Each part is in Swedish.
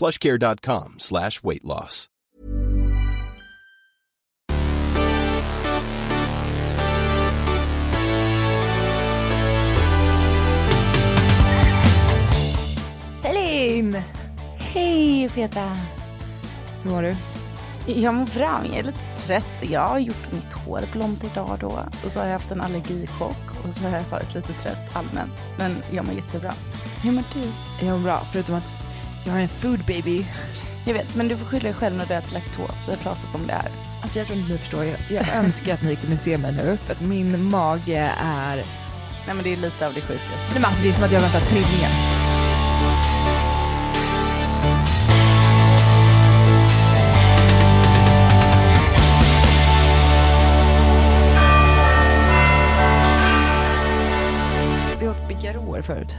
plushcare.com slash weight loss. Elin! Hej feta! Hur mår du? Jag mår bra, jag är lite trött. Jag har gjort mitt hår blont idag då. Och så har jag haft en allergichock och så har jag varit lite trött allmänt. Men jag mår jättebra. Hur mår du? Jag mår bra, förutom att jag har en food baby. Jag vet, men du får skylla dig själv när du äter laktos. Vi har pratat om det här. Alltså jag tror inte ni förstår. Jag, jag önskar att ni kunde se mig nu, för att min mage är... Nej men det är lite av det sjukaste. Men alltså, det är som att jag väntar trillingar. Vi åt bigarråer förut.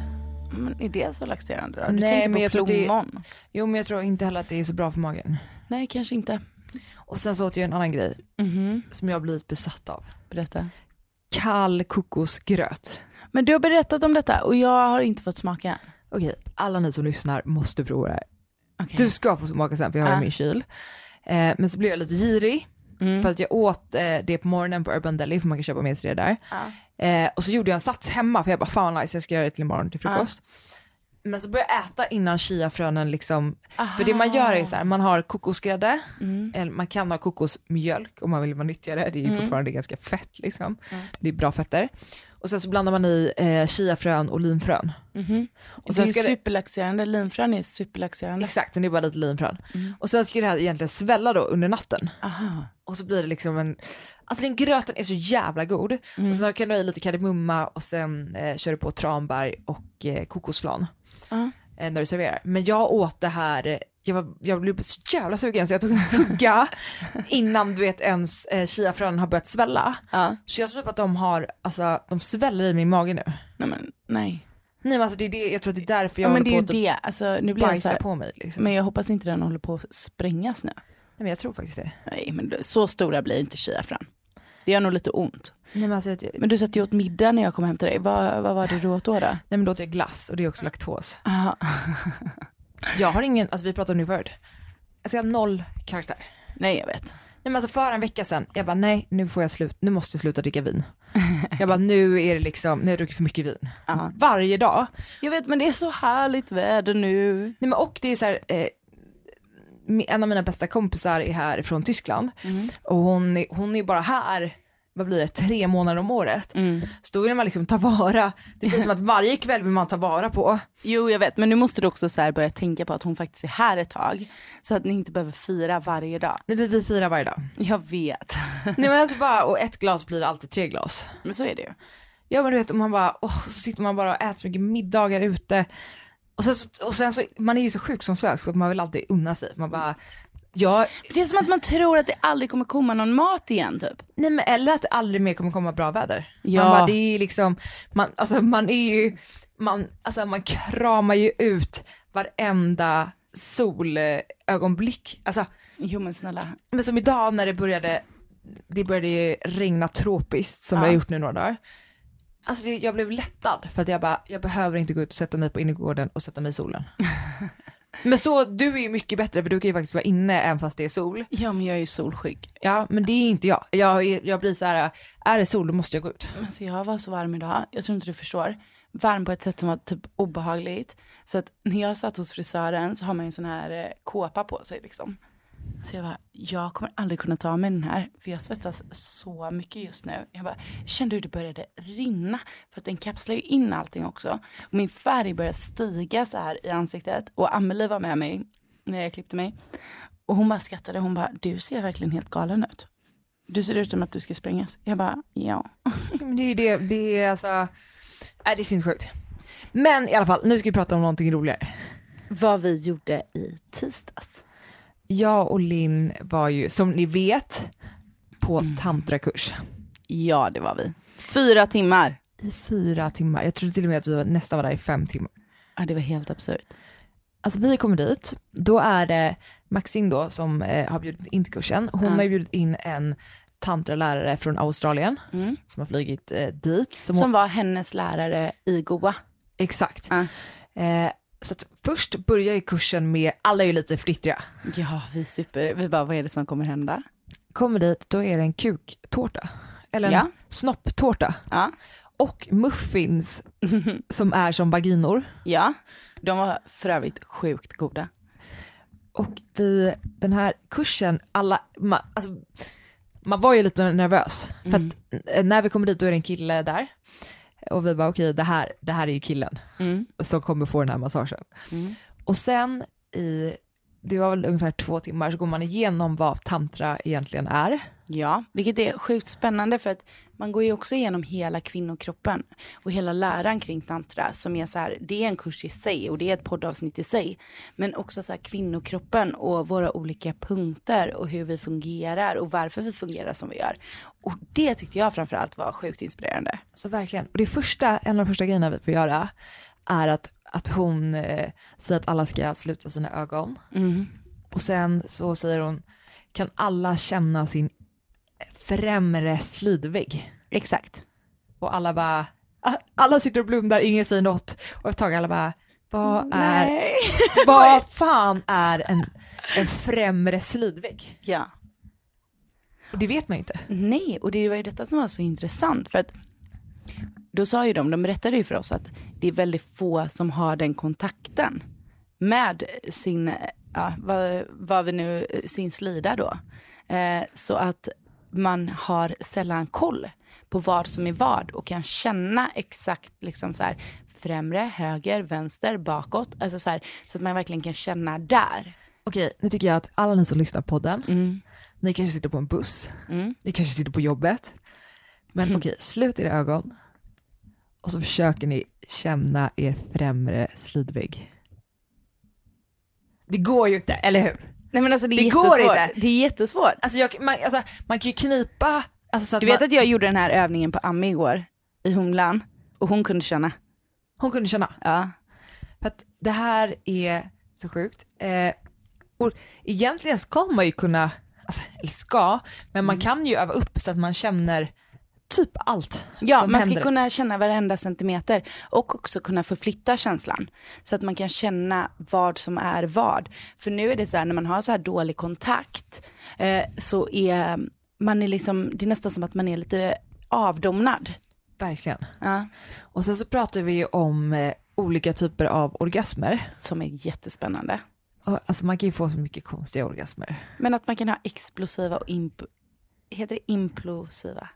Men är det så laxerande då? Du Nej, tänker på jag tror det- plommon? Jo men jag tror inte heller att det är så bra för magen. Nej, kanske inte. Och sen så åt jag en annan grej Mhm. som jag blivit besatt av. Berätta. Kall kokosgröt. Men du har berättat om detta och jag har inte fått smaka. Okej, alla ni som lyssnar måste prova det här. Okej. Du ska få smaka sen för jag har Ja. i min kyl. Eh, men så blev jag lite girig Mm. för att jag åt eh, det på morgonen på Urban Deli för man kan köpa med sig det där. Ja. Eh, och så gjorde jag en sats hemma för jag bara fan nice jag ska göra det till imorgon till frukost. Men så började jag äta innan chiafrönen liksom, för det man gör är så här, man har kokosgrädde, Mm. eller man kan ha kokosmjölk om man vill vara nyttigare, det är ju Mm. fortfarande ganska fett liksom. Det är bra fetter. Och sen så blandar man i eh, chiafrön och linfrön. Mhm. Och det sen är ska det- superlaxerande, linfrön är superlaxerande. Exakt, men det är bara lite linfrön. Mm. Och sen ska det här egentligen svälla då under natten. Aha. Och så blir det liksom en, alltså den gröten är så jävla god. Mm. Och sen kan du ha i lite kardemumma och sen eh, kör du på tranbär och eh, kokosflan. Eh, när du serverar. Men jag åt det här, jag, var, jag blev så jävla sugen så jag tog en tugga innan du vet ens eh, chiafrönen har börjat svälla. Ja. Så jag tror typ att de har, alltså de sväller i min mage nu. Nej men nej. Nej men alltså det är det, jag tror att det är därför jag Ja, men håller det är på ju att det, alltså nu blir jag så här, på mig. Liksom. men jag hoppas inte den håller på att sprängas nu. Nej, men jag tror faktiskt det. Nej men så stora blir inte chiafrön. Det gör nog lite ont. Nej men alltså, jag, Men du satt ju åt middag när jag kom hem till dig. Vad, vad var det du åt då? då? Nej men då åt jag glass och det är också laktos. Aha. Jag har ingen, alltså vi pratade om det förut. Alltså jag har noll karaktär. Nej jag vet. Nej men alltså för en vecka sedan, jag bara nej nu får jag slut, nu måste jag sluta dricka vin. jag bara nu är det liksom, nu har jag druckit för mycket vin. Ja. Varje dag. Jag vet men det är så härligt väder nu. Nej men och det är så här, eh, en av mina bästa kompisar är här från Tyskland och hon är, hon är bara här, vad blir det, tre månader om året. Mm. Så då vill man liksom ta vara, det blir som att varje kväll vill man ta vara på. Jo jag vet men nu måste du också så börja tänka på att hon faktiskt är här ett tag. Så att ni inte behöver fira varje dag. Nej, vi, vi firar varje dag. Jag vet. Nej men alltså bara, och ett glas blir alltid tre glas. Men så är det ju. Ja men du vet, och man bara, åh, så sitter man bara och äter så mycket middagar ute. Och sen, så, och sen så, man är ju så sjuk som svensk för man vill alltid unna sig. Man bara, ja, Det är som att man tror att det aldrig kommer komma någon mat igen typ. nej men eller att det aldrig mer kommer komma bra väder. Ja. Man bara, det är liksom, man, alltså man är ju, man, alltså man kramar ju ut varenda solögonblick. Alltså, Jo men snälla. men som idag när det började, det började ju regna tropiskt som Ja. jag har gjort nu några dagar. Alltså det, jag blev lättad för att jag bara, jag behöver inte gå ut och sätta mig på innergården och sätta mig i solen. men så, du är ju mycket bättre för du kan ju faktiskt vara inne även fast det är sol. Ja men jag är ju solskygg. Ja men det är inte jag. Jag, är- jag blir så här, är det sol då måste jag gå ut. Alltså jag var så varm idag, jag tror inte du förstår. Varm på ett sätt som var typ obehagligt. Så att när jag satt hos frisören så har man en sån här eh, kåpa på sig liksom. Så jag bara, jag kommer aldrig kunna ta mig den här, för jag svettas så mycket just nu. Jag bara, kände hur det började rinna, för att den kapslar ju in allting också. Och min färg började stiga så här i ansiktet. Och Amelie var med mig när jag klippte mig. Och hon bara skrattade, hon bara, du ser verkligen helt galen ut. Du ser ut som att du ska sprängas. Jag bara, ja. Men det är ju det, det är alltså, nej det är sinnessjukt. Men i alla fall, nu ska vi prata om någonting roligare. Vad vi gjorde i tisdags. Jag och Linn var ju, som ni vet, på tantrakurs Ja, det var vi. Fyra timmar. i fyra timmar. Jag trodde till och med att vi var, nästan var där i fem timmar. Ja, det var helt absurt. Alltså vi kommer dit, då är det Maxine då som eh, har bjudit in till kursen. Hon Ja. har ju bjudit in en tantralärare från Australien Mm. som har flugit eh, dit. Som Som hon, var hennes lärare i Goa. exakt. Ja. Eh, så att först börjar ju kursen med, alla är ju lite flittriga. Ja, vi är super. Vi bara, vad är det som kommer hända? Kommer dit, då är det en kuktårta. Eller en Ja. snopptårta. Ja. Och muffins som är som vaginor. Ja, de var för övrigt sjukt goda. Och vi, den här kursen, alla, man, alltså, man var ju lite nervös. För att eh, när vi kommer dit då är det en kille där. Och vi bara okej, det, här, det här är ju killen Mm. som kommer få den här massagen. Mm. Och sen i, det var väl ungefär två timmar så går man igenom vad tantra egentligen är. Ja, vilket är sjukt spännande för att man går ju också igenom hela kvinnokroppen och hela läran kring tantra som är så här, det är en kurs i sig och det är ett poddavsnitt i sig. Men också så här kvinnokroppen och våra olika punkter och hur vi fungerar och varför vi fungerar som vi gör. Och det tyckte jag framförallt var sjukt inspirerande. Så verkligen. Och det första, en av de första grejerna vi får göra är att, att hon eh, säger att alla ska sluta sina ögon. Mm. Och sen så säger hon, kan alla känna sin främre slidvägg? Exakt. Och alla bara, alla sitter och blundar, ingen säger något. Och ett tag alla bara, vad är, vad fan är en, en främre slidvägg? Ja. Och det vet man ju inte. Nej, och det var ju detta som var så intressant för att då sa ju de, de berättade ju för oss att det är väldigt få som har den kontakten med sin, ja, vad, vad vi nu, sin slida då. Eh, så att man har sällan koll på vad som är vad och kan känna exakt liksom så här främre, höger, vänster, bakåt. Alltså så här, så att man verkligen kan känna där. Okej, nu tycker jag att alla ni som lyssnar på podden, Mm. ni kanske sitter på en buss, Mm. ni kanske sitter på jobbet. Men okej, slut era ögon. Och så försöker ni känna er främre slidvägg. Det går ju inte, eller hur? Nej men alltså det är Det går inte. Det är jättesvårt. Alltså, jag, man, alltså man kan ju knipa, alltså Du vet man, att jag gjorde den här övningen på Ami igår i Humlan och hon kunde känna. hon kunde känna. Ja. För att det här är så sjukt. Eh, och egentligen ska man ju kunna, alltså, eller ska, men man kan ju öva upp så att man känner typ allt Ja, som man ska händer. kunna känna varenda centimeter och också kunna förflytta känslan. Så att man kan känna vad som är vad. För nu är det så här, när man har så här dålig kontakt eh, så är man är liksom, det är nästan som att man är lite avdomnad. Verkligen. Ja, Och sen så pratar vi ju om eh, olika typer av orgasmer. som är jättespännande. Och, alltså man kan ju få så mycket konstiga orgasmer. Men att man kan ha explosiva och imp... Heter det implosiva?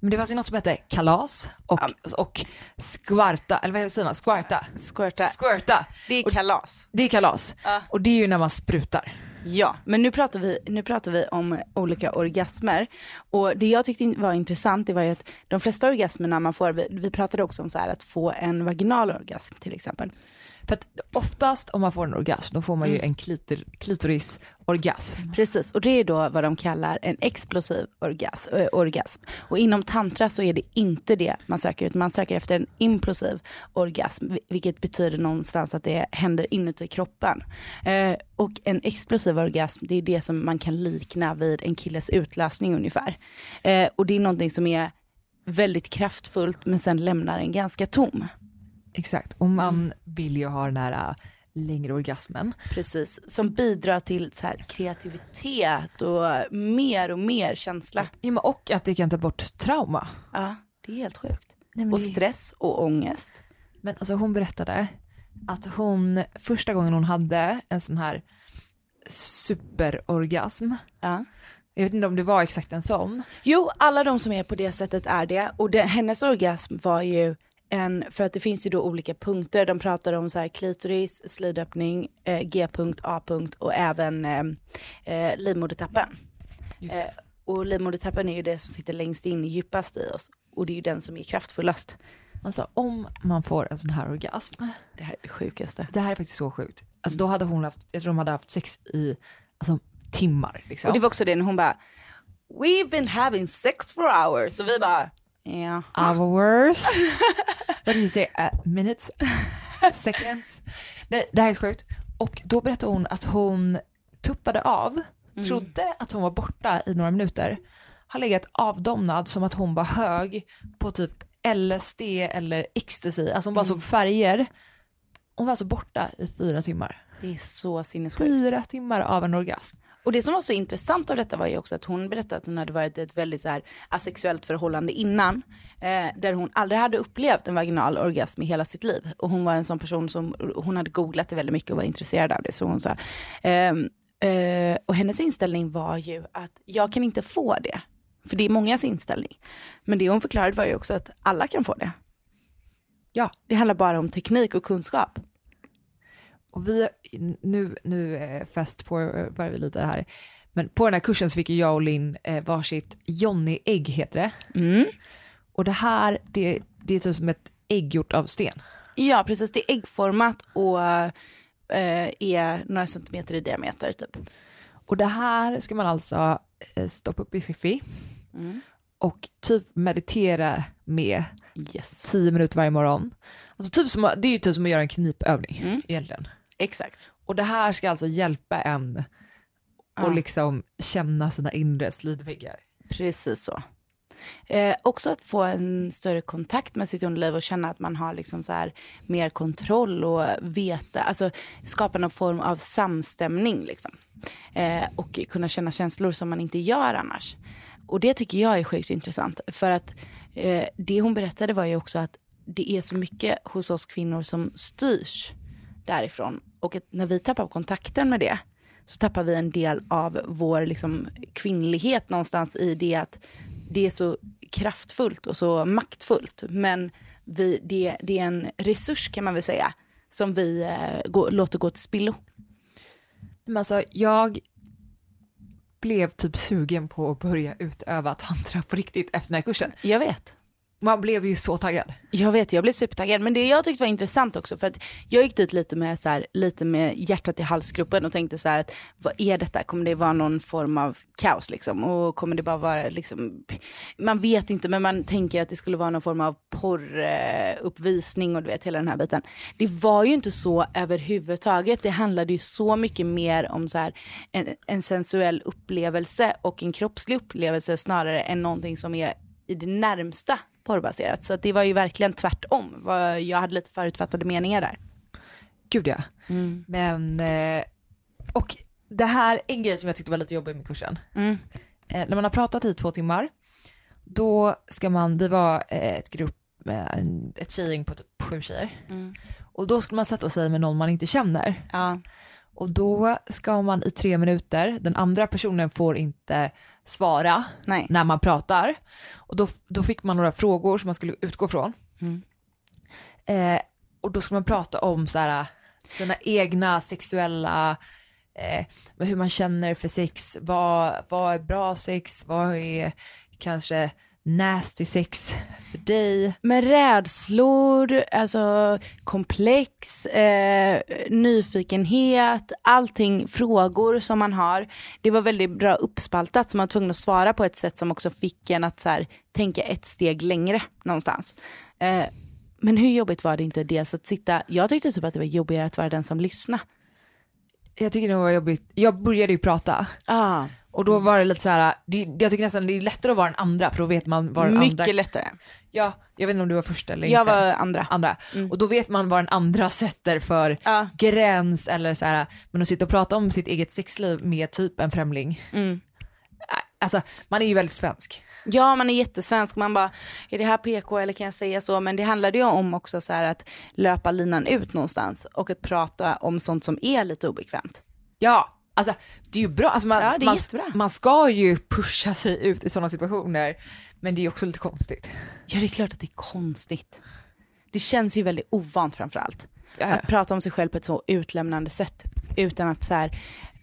Men det fanns ju något som hette kalas och, och skvarta, eller vad säger man, skvarta? Squirta. Squirta. Det är Och kalas. det är kalas. Och det är ju när man sprutar. Ja, men nu pratar, vi, nu pratar vi om olika orgasmer. Och det jag tyckte var intressant, det var ju att de flesta orgasmerna man får, vi, vi pratade också om så här att få en vaginal orgasm till exempel. För att oftast om man får en orgasm, då får man ju Mm. en klitor, klitorisorgasm. Precis, och det är då vad de kallar en explosiv orgasm, äh, orgasm. Och inom tantra så är det inte det man söker, utan man söker efter en implosiv orgasm, vil- vilket betyder någonstans att det händer inuti kroppen. Eh, och en explosiv orgasm, det är det som man kan likna vid en killes utlösning ungefär. Eh, och det är någonting som är väldigt kraftfullt, men sen lämnar en ganska tom. Exakt, och man vill ju ha den här äh, längre orgasmen. Precis, som bidrar till så här kreativitet och mer och mer känsla. Ja, men och att det kan ta bort trauma. Ja, det är helt sjukt. Nej, men Och stress och ångest. Men alltså hon berättade att hon, första gången hon hade en sån här superorgasm. Ja. Jag vet inte om det var exakt en sån. Jo, alla de som är på det sättet är det. Och det, hennes orgasm var ju en, för att det finns ju då olika punkter. De pratar om så här klitoris, slidöppning, eh, G-punkt, A-punkt och även eh, eh, livmodertappen. Eh, och livmodertappen är ju det som sitter längst in, djupast i oss. Och det är ju den som är kraftfullast. Alltså om man får en sån här orgasm, Det här är det sjukaste. det här är faktiskt så sjukt. Alltså då hade hon haft, jag tror de hade haft sex i alltså, timmar. Liksom. Och det var också det när hon bara, we've been having sex for hours. Och vi bara, ja. hours. What did you say? Uh, minutes? Seconds? Nej, det här är sjukt. Och då berättade hon att hon tuppade av, trodde att hon var borta i några minuter, har legat avdomnad som att hon var hög på typ LSD eller ecstasy, alltså hon bara såg färger. Hon var alltså borta i fyra timmar. Det är så sinnessjukt. Fyra timmar av en orgasm. Och det som var så intressant av detta var ju också att hon berättade att hon hade varit i ett väldigt så här asexuellt förhållande innan. Eh, där hon aldrig hade upplevt en vaginal orgasm i hela sitt liv. Och hon var en sån person som, hon hade googlat det väldigt mycket och var intresserad av det. Så hon sa, eh, eh, och hennes inställning var ju att jag kan inte få det. För det är mångas inställning. Men det hon förklarade var ju också att alla kan få det. Ja. Det handlar bara om teknik och kunskap. Och vi, nu, nu eh, fast forwardar vi lite här. Men på den här kursen så fick ju jag och Linn eh, varsitt Johnny-ägg heter det. Mm. Och det här, det, det är typ som ett ägg gjort av sten. Ja, precis. Det är äggformat och eh, är några centimeter i diameter typ. Och det här ska man alltså eh, stoppa upp i fiffi Mm. och typ meditera med Yes. 10 minuter varje morgon. Alltså typ som, det är ju typ som att göra en knipövning Mm. egentligen. Exakt. Och det här ska alltså hjälpa en Ja. att liksom känna sina inre slidväggar. Precis så. Eh, också att få en större kontakt med sitt underliv och känna att man har liksom så här mer kontroll och veta, alltså skapa någon form av samstämning liksom. Eh, och kunna känna känslor som man inte gör annars. Och det tycker jag är sjukt intressant för att eh, det hon berättade var ju också att det är så mycket hos oss kvinnor som styrs därifrån och att när vi tappar kontakten med det så tappar vi en del av vår liksom, kvinnlighet någonstans i det att det är så kraftfullt och så maktfullt. Men vi, det, det är en resurs kan man väl säga som vi eh, gå, låter gå till spillo. Men alltså jag blev typ sugen på att börja utöva tantra på riktigt efter den här kursen. Jag vet. Man blev ju så taggad. Jag vet, jag blev supertaggad. Men det jag tyckte var intressant också, för att jag gick dit lite med, så här, lite med hjärtat i halsgropen och tänkte så här att vad är detta? Kommer det vara någon form av kaos liksom? Och kommer det bara vara liksom, man vet inte, men man tänker att det skulle vara någon form av porruppvisning och du vet hela den här biten. Det var ju inte så överhuvudtaget. Det handlade ju så mycket mer om så här en, en sensuell upplevelse och en kroppslig upplevelse snarare än någonting som är i det närmsta porrbaserat. Så det var ju verkligen tvärtom. Jag hade lite förutfattade meningar där. Gud ja. Men, eh, och det här, en grej som jag tyckte var lite jobbig med kursen. Mm. Eh, när man har pratat i två timmar, då ska man, vi var eh, ett grupp, ett tjejgäng på typ sju tjejer. Och då ska man sätta sig med någon man inte känner. Ja. Och då ska man i tre minuter, den andra personen får inte svara Nej. när man pratar. Och då, då fick man några frågor som man skulle utgå från. Mm. Eh, och då ska man prata om så här, sina egna sexuella, eh, hur man känner för sex, vad, vad är bra sex, vad är kanske nasty sex för dig. Med rädslor, alltså komplex, eh, nyfikenhet, allting, frågor som man har. Det var väldigt bra uppspaltat så man var tvungen att svara på ett sätt som också fick en att så här, tänka ett steg längre någonstans. Eh, men hur jobbigt var det inte dels att sitta, jag tyckte typ att det var jobbigare att vara den som lyssnade. Jag tycker det var jobbigt, jag började ju prata. Ah, Och då var det lite så här, det, jag tycker nästan det är lättare att vara den andra för då vet man vad den mycket andra... lättare. Ja, jag vet inte om du var först eller Jag inte. var andra. andra. Och då vet man vad den andra sätter för Ja. gräns eller så här, men att sitta och prata om sitt eget sexliv med typ en främling. Mm. Alltså man är ju väldigt svensk. Ja, man är jättesvensk. Man bara, är det här PK eller kan jag säga så? Men det handlade ju om också så att löpa linan ut någonstans och att prata om sånt som är lite obekvämt. Ja, Alltså det är ju bra, alltså man, Ja, man, man ska ju pusha sig ut i sådana situationer, men det är också lite konstigt. Ja det är klart att det är konstigt. Det känns ju väldigt ovant framförallt. Ja. Att prata om sig själv på ett så utlämnande sätt. Utan att så här,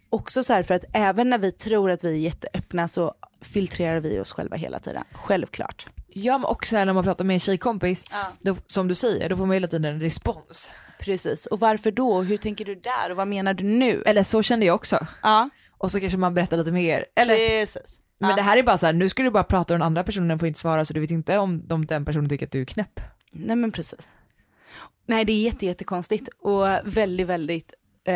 också så här för att även när vi tror att vi är jätteöppna så filtrerar vi oss själva hela tiden. Självklart. Ja men också när man pratar med en tjejkompis, då, som du säger, då får man hela tiden en respons. Precis. Och varför då? Hur tänker du där? Och vad menar du nu? Eller så kände jag också. Ja, Och så kanske man berättar lite mer. Eller, precis. men ja. det här är bara så här, nu ska du bara prata och den andra personen får inte svara så du vet inte om de, den personen tycker att du är knäpp. Nej men precis. Nej det är jätte, jättekonstigt och väldigt, väldigt, eh,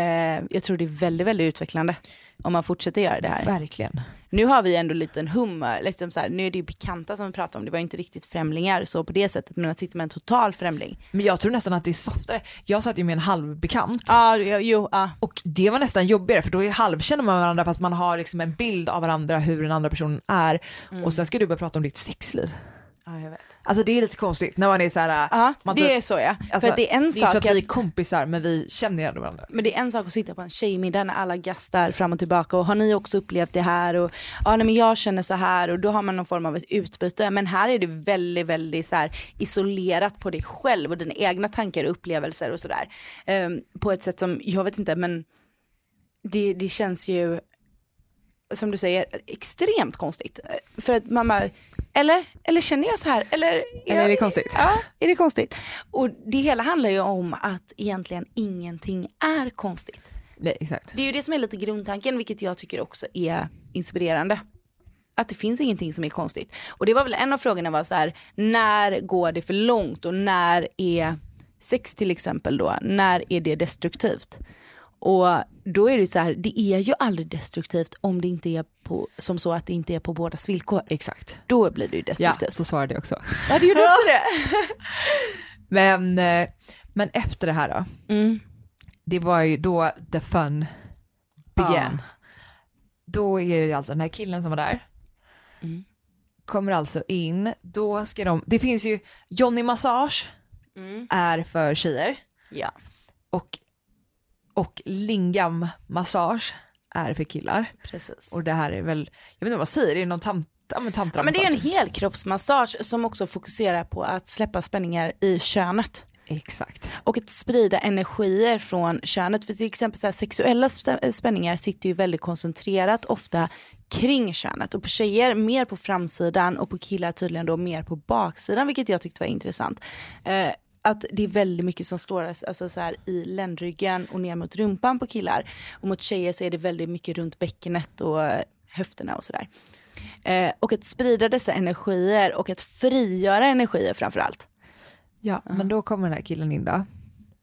jag tror det är väldigt, väldigt utvecklande om man fortsätter göra det här. Verkligen. Nu har vi ändå en liten hum, liksom så här, nu är det ju bekanta som vi pratar om, det var inte riktigt främlingar så på det sättet, men att sitta med en total främling. Men jag tror nästan att det är softare. Jag satt ju med en halvbekant. Ja, jo, ja. Och det var nästan jobbigare för då är halvkänner man varandra fast man har liksom en bild av varandra hur den andra personen är. Och sen ska du börja prata om ditt sexliv. Ja, jag vet. Alltså det är lite konstigt när man är så här. Ja, man det tror- är så ja. alltså, För att det är en det är inte så sak att vi är kompisar men vi känner ju ändå varandra. men det är en sak att sitta på en tjejmiddag när alla gastar fram och tillbaka och har ni också upplevt det här och ja nej, men jag känner så här och då har man någon form av ett utbyte men här är det väldigt väldigt så här isolerat på dig själv och dina egna tankar och upplevelser och sådär. Ehm, på ett sätt som, jag vet inte men det, det känns ju som du säger extremt konstigt. För att mamma, eller, eller känner jag så här? Eller, Eller är det konstigt? Ja, är det konstigt? Och det hela handlar ju om att egentligen ingenting är konstigt. Nej exakt. Det är ju det som är lite grundtanken, vilket jag tycker också är inspirerande. Att det finns ingenting som är konstigt. Och det var väl en av frågorna var så här, när går det för långt och när är sex till exempel då, när är det destruktivt? Och då är det så här, det är ju aldrig destruktivt om det inte är på, som så att det inte är på bådas villkor. Exakt. Då blir det ju Ja, destruktivt. så svarade jag också. Ja, det gjorde också det. Men, eh, men efter det här då, Mm. det var ju då the fun began. Då är det alltså den här killen som var där, Mm. kommer alltså in, då ska de, det finns ju Johnny Massage Mm. är för tjejer Ja. och, och Lingam Massage är för killar. Precis. Och det här är väl, jag vet inte vad man säger, är det någon tant, ja, men Ja, men det är en helkroppsmassage som också fokuserar på att släppa spänningar i könet. Exakt. Och att sprida energier från könet. För till exempel så här, sexuella spä- spänningar sitter ju väldigt koncentrerat ofta kring könet. Och på tjejer mer på framsidan och på killar tydligen då mer på baksidan. Vilket jag tyckte var intressant. Eh, att det är väldigt mycket som står alltså så här, i ländryggen och ner mot rumpan på killar. Och mot tjejer så är det väldigt mycket runt bäckenet och eh, höfterna och sådär. Eh, och att sprida dessa energier och att frigöra energier framförallt. Ja, men då kommer den här killen in då.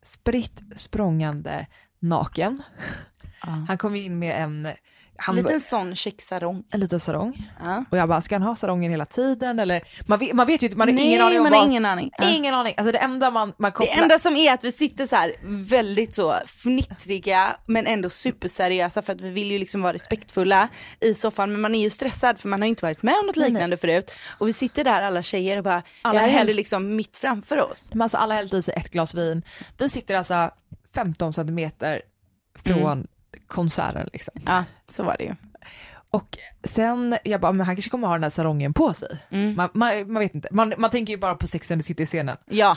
Spritt språngande naken. Han kom in med en, han, En liten sån checksarong. en liten sarong. Ja. Och jag bara, ska han ha sarongen hela tiden eller? Man vet, man vet ju inte, man har ingen Nej, aning om man har ingen aning. Ja. Ingen aning. Alltså det enda man, man Det kopplar. enda som är att vi sitter så här väldigt så fnittriga men ändå superseriösa för att vi vill ju liksom vara respektfulla i soffan men man är ju stressad för man har ju inte varit med om något liknande förut. Och vi sitter där alla tjejer och bara, Alla det här häl- händer liksom mitt framför oss. Men alltså alla hällt i sig ett glas vin. Vi sitter alltså 15 centimeter från Mm. Konserten liksom. Ja, så var det ju. Och sen, jag bara, men han kanske kommer ha den här sarongen på sig. Mm. Man, man, man vet inte, man, man tänker ju bara på sex under sitter i scenen. Ja,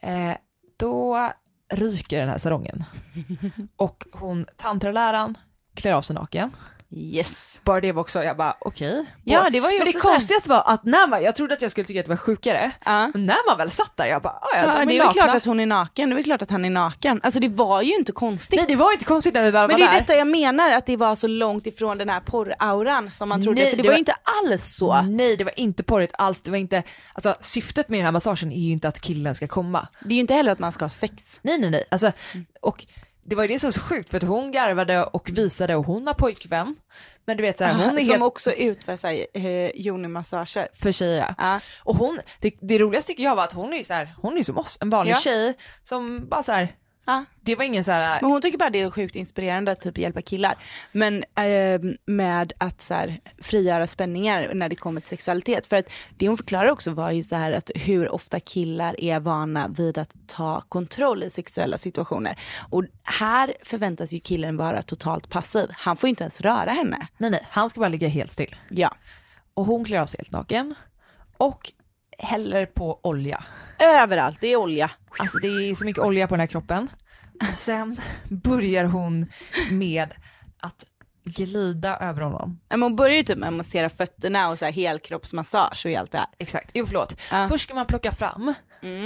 Eh, då ryker den här sarongen. Och hon, tantraläraren, klär av sig naken. Yes. Bara det var också, jag bara okej. Ja, det var ju Men det konstigaste var att när man, jag trodde att jag skulle tycka att det var sjukare, Ja. men när man väl satt där jag bara, "Ah, ja, de det är väl nakna." klart att hon är naken, det är väl klart att han är naken. Alltså det var ju inte konstigt. Nej det var inte konstigt när vi väl Men var det är där. detta jag menar, att det var så långt ifrån den här porrauran som man trodde. Nej, för det, det var var- ju inte alls så. Nej det var inte porrigt alls, det var inte, alltså syftet med den här massagen är ju inte att killen ska komma. Det är ju inte heller att man ska ha sex. Nej nej nej, alltså, och det var ju det som var så sjukt för att hon garvade och visade och hon har pojkvän. Men du vet såhär, hon är som helt också utför sig eh, Joni-massager. för tjejer. Ja. Och hon, det, det roligaste tycker jag var att hon är ju så här, hon är som oss, en vanlig Ja. tjej som bara så här, Ja. Det var ingen så här, Men hon tycker bara det är sjukt inspirerande att typ hjälpa killar. Men eh, med att så här, frigöra spänningar när det kommer till sexualitet. För att det hon förklarar också var ju så här att hur ofta killar är vana vid att ta kontroll i sexuella situationer. Och här förväntas ju killen vara totalt passiv. Han får inte ens röra henne. nej nej, han ska bara ligga helt still. Ja. Och hon klär av sig helt naken och häller på olja. Överallt, det är olja. Alltså det är så mycket olja på den här kroppen. Och sen börjar hon med att glida över honom. Men hon börjar ju typ med att massera fötterna och så här helkroppsmassage och allt det här. Exakt, jo förlåt. Ja. Först ska man plocka fram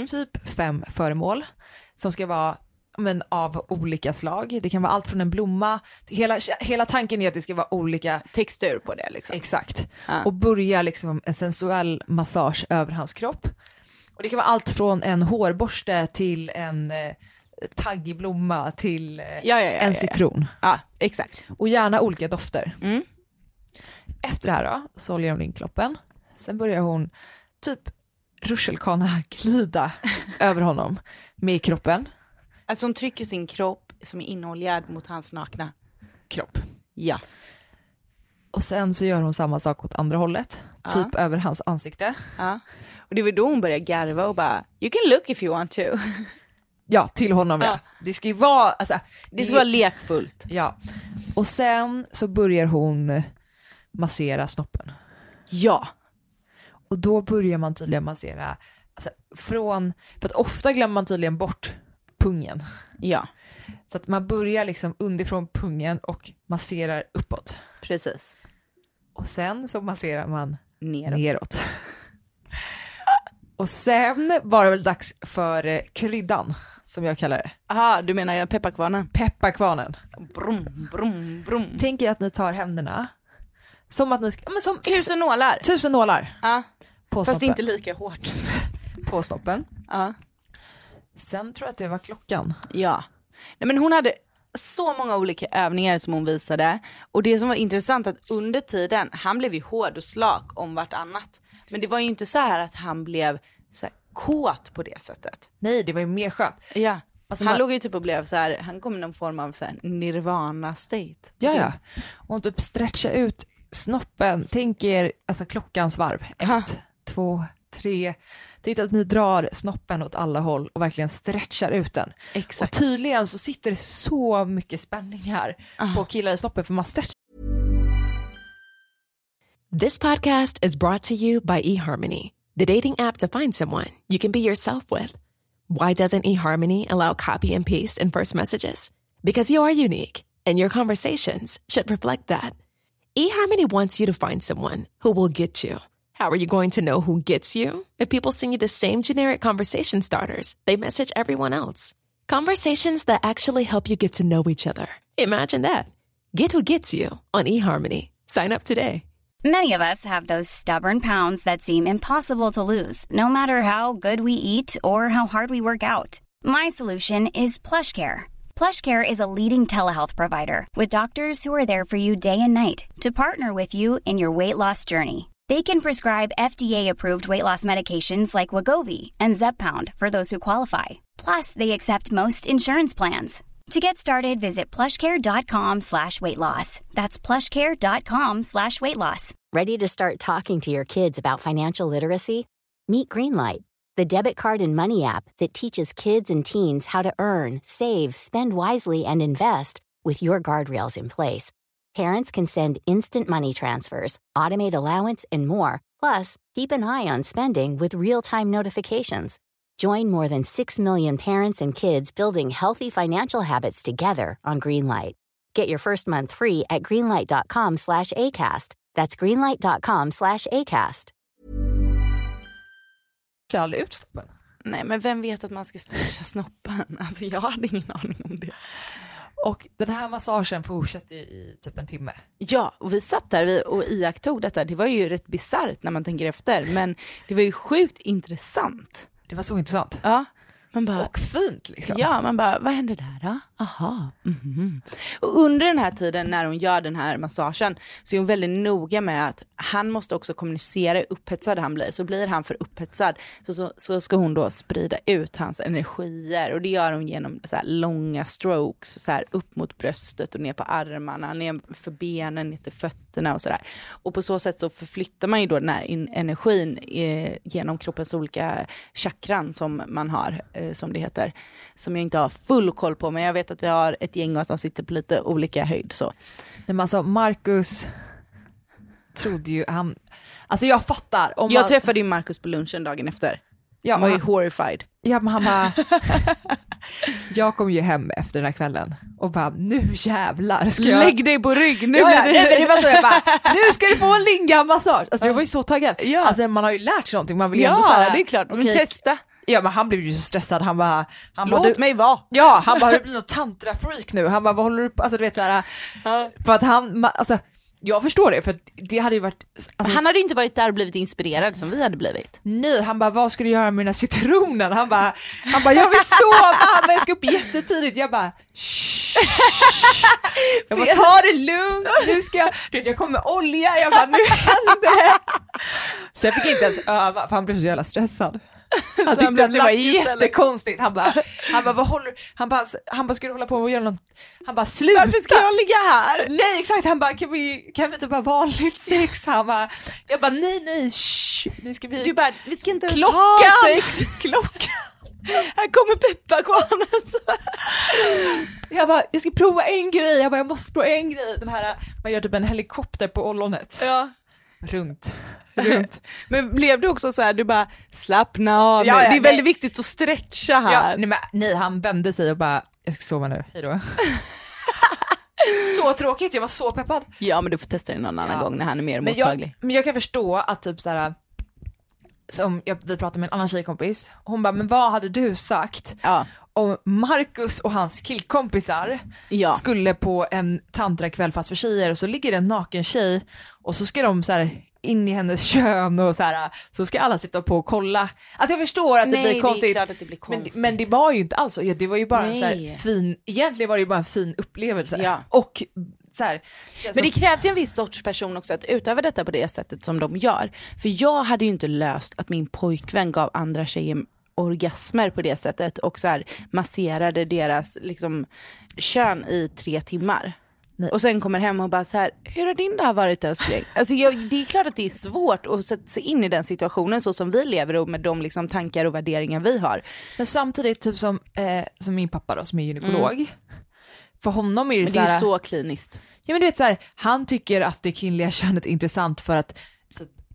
typ fem föremål som ska vara men, av olika slag. Det kan vara allt från en blomma, hela, hela tanken är att det ska vara olika Textur på det liksom. Exakt. Ja. Och börja liksom en sensuell massage över hans kropp. Och det kan vara allt från en hårborste till en eh, taggig blomma till eh, Ja, ja, en citron. Ja, exakt. Och gärna olika dofter. Mm. Efter det här då, så oljar hon in kroppen. Sen börjar hon typ rutschkana glida över honom med kroppen. Alltså hon trycker sin kropp som är inoljad mot hans nakna. Kropp. Ja. Och sen så gör hon samma sak åt andra hållet, typ över hans ansikte. ja. Och det var då hon började garva och bara, you can look if you want to. Ja, till honom ja. Ja. Det ska ju vara, alltså, Det ska vara lekfullt. Ja. Och sen så börjar hon massera snoppen. Ja. Och då börjar man tydligen massera, alltså från, för att ofta glömmer man tydligen bort pungen. Ja, Så att man börjar liksom underifrån pungen och masserar uppåt. precis. Och sen så masserar man Neråt. neråt. Och sen var det väl dags för eh, kryddan, som jag kallar det. Aha, du menar jag pepparkvarnen? Pepparkvarnen. Brum, brum, brum. Tänk er att ni tar händerna, som att ni ska, men som Tusen nålar. tusen nålar Ja, på fast inte lika hårt. på snoppen. Ja. Sen tror jag att det var klockan. Ja. Nej, men hon hade så många olika övningar som hon visade. Och det som var intressant att under tiden, han blev ju hård och slak om vartannat. Men det var ju inte så här att han blev så här kåt på det sättet. Nej, det var ju mer skönt. Ja. Alltså, han man- låg ju typ och blev så här, han kom i någon form av så här nirvana state. Ja, ja. Och hon typ stretcha ut snoppen. Tänk er alltså klockans varv. Ett, Aha. två, tre. Tänk att ni drar snoppen åt alla håll och verkligen stretchar ut den. Exakt. Och tydligen så sitter det så mycket spänningar på killar i snoppen för man stretchar This podcast is brought to you by eHarmony, the dating app to find someone you can be yourself with. Why doesn't eHarmony allow copy and paste in first messages? Because you are unique, and your conversations should reflect that. eHarmony wants you to find someone who will get you. How are you going to know who gets you? If people send you the same generic conversation starters they message everyone else. Conversations that actually help you get to know each other. Imagine that. Get who gets you on eHarmony. Sign up today. Many of us have those stubborn pounds that seem impossible to lose, no matter how good we eat or how hard we work out. My solution is PlushCare. PlushCare is a leading telehealth provider with doctors who are there for you day and night to partner with you in your weight loss journey. They can prescribe FDA-approved weight loss medications like Wagovi and Zepbound for those who qualify. Plus, they accept most insurance plans. To get started, visit plushcare.com slash weight loss. That's plushcare.com slash weight loss. Ready to start talking to your kids about financial literacy? Meet Greenlight, the debit card and money app that teaches kids and teens how to earn, save, spend wisely, and invest with your guardrails in place. Parents can send instant money transfers, automate allowance, and more. Plus, keep an eye on spending with real time notifications. Join more than 6 million parents and kids building healthy financial habits together on Greenlight. Get your first month free at greenlight.com slash ACAST. That's greenlight.com slash ACAST. aldrig ut snoppen. Nej men vem vet att man ska stretcha snoppen? Alltså jag hade ingen aning om det. Och den här massagen fortsätter ju i typ en timme. Ja, och vi satt där och iakttog detta. Det var ju rätt bisarrt när man tänker efter, men det var ju sjukt intressant. Det var så intressant. Ja, Man bara, och fint liksom. Ja, man bara, vad hände där då? Aha. mhm. Och under den här tiden när hon gör den här massagen så är hon väldigt noga med att han måste också kommunicera hur upphetsad han blir. Så blir han för upphetsad så, så, så ska hon då sprida ut hans energier och det gör hon genom så långa strokes, så här upp mot bröstet och ner på armarna, ner för benen, ner till fötterna och sådär. Och på så sätt så förflyttar man ju då den här in- energin eh, genom kroppens olika chakran som man har, eh, som det heter. Som jag inte har full koll på, men jag vet att vi har ett gäng och att de sitter på lite olika höjd så. Men alltså Marcus trodde ju han, alltså jag fattar. Om Jag man, träffade ju Markus på lunchen dagen efter. Ja, Han var ju horrified. ja, men han bara, jag kom ju hem efter den här kvällen och bara nu jävlar ska jag Lägg dig på rygg, nu Ja, ja, blir nej, men det var så jag bara, nu ska du få en lingamassage! Alltså jag var ju så taggad. Ja. Alltså man har ju lärt sig någonting, man vill ju ändå Ja, såhär, det är klart. Men okej. testa. Ja men han blev ju så stressad, han bara, han bara Låt du, mig vara. Ja, han bara du blivit något tantra-freak nu? Han bara vad håller du på, alltså du vet såhär, för att han, alltså jag förstår det för det hade ju varit, alltså, Han hade ju inte varit där och blivit inspirerad som vi hade blivit. Nej, han bara vad ska du göra med den här citronen? Han bara, han bara jag vill sova, han bara jag ska upp jättetidigt. Jag bara "Shh." Jag bara ta det lugnt, nu ska jag, du vet jag kommer med olja, jag bara nu händer det. Så jag fick inte ens öva för han blev så jävla stressad. Han tyckte att det var jättekonstigt, han bara, han bara vad håller han bara, han bara ska du hålla på och göra något, han bara sluta. Varför ska jag ligga här? Nej exakt, han bara kan vi, kan vi inte bara vanligt sex? Han bara, jag bara nej nej, shh, nu ska vi Du bara, vi ska inte ens Klockan! ha sex. Klockan! Här kommer pepparkvarnen. Jag bara, jag ska prova en grej, jag bara, jag måste prova en grej. Den här, man gör typ en helikopter på ollonet. Ja. Runt. Runt. Men blev du också så här, du bara slappna av Ja, ja, Det är nej. väldigt viktigt att stretcha Ja, här. nej, men, nej, han vände sig och bara, jag ska sova nu, hejdå. så tråkigt, jag var så peppad. Ja men du får testa det någon annan Ja. gång när han är mer Men jag, mottaglig. men jag kan förstå att typ så här. som jag, vi pratade med en annan tjejkompis, hon bara, men vad hade du sagt Ja. Om Marcus och hans killkompisar Ja. skulle på en tantrakväll fast för tjejer och så ligger det en naken tjej och så ska de så här in i hennes kön och så här, så ska alla sitta på och kolla. Alltså jag förstår att det Nej, blir det är konstigt. att det blir men, konstigt. men det var ju inte alls Ja, det var ju bara en så Nej. här fin, egentligen var det ju bara en fin upplevelse. Ja. Och så här, Men det krävs ju en viss sorts person också att utöva detta på det sättet som de gör. För jag hade ju inte löst att min pojkvän gav andra tjejer orgasmer på det sättet och så här masserade deras liksom, kön i tre timmar. Nej. Och sen kommer hem och bara så här, hur har din dag varit älskling? Alltså jag, det är klart att det är svårt att sätta sig in i den situationen så som vi lever och med de liksom tankar och värderingar vi har. Men samtidigt, typ som, eh, som min pappa då som är gynekolog, för honom är det, Mm. Men så det är här, ju så kliniskt. Ja men du vet så här, han tycker att det kvinnliga könet är intressant för att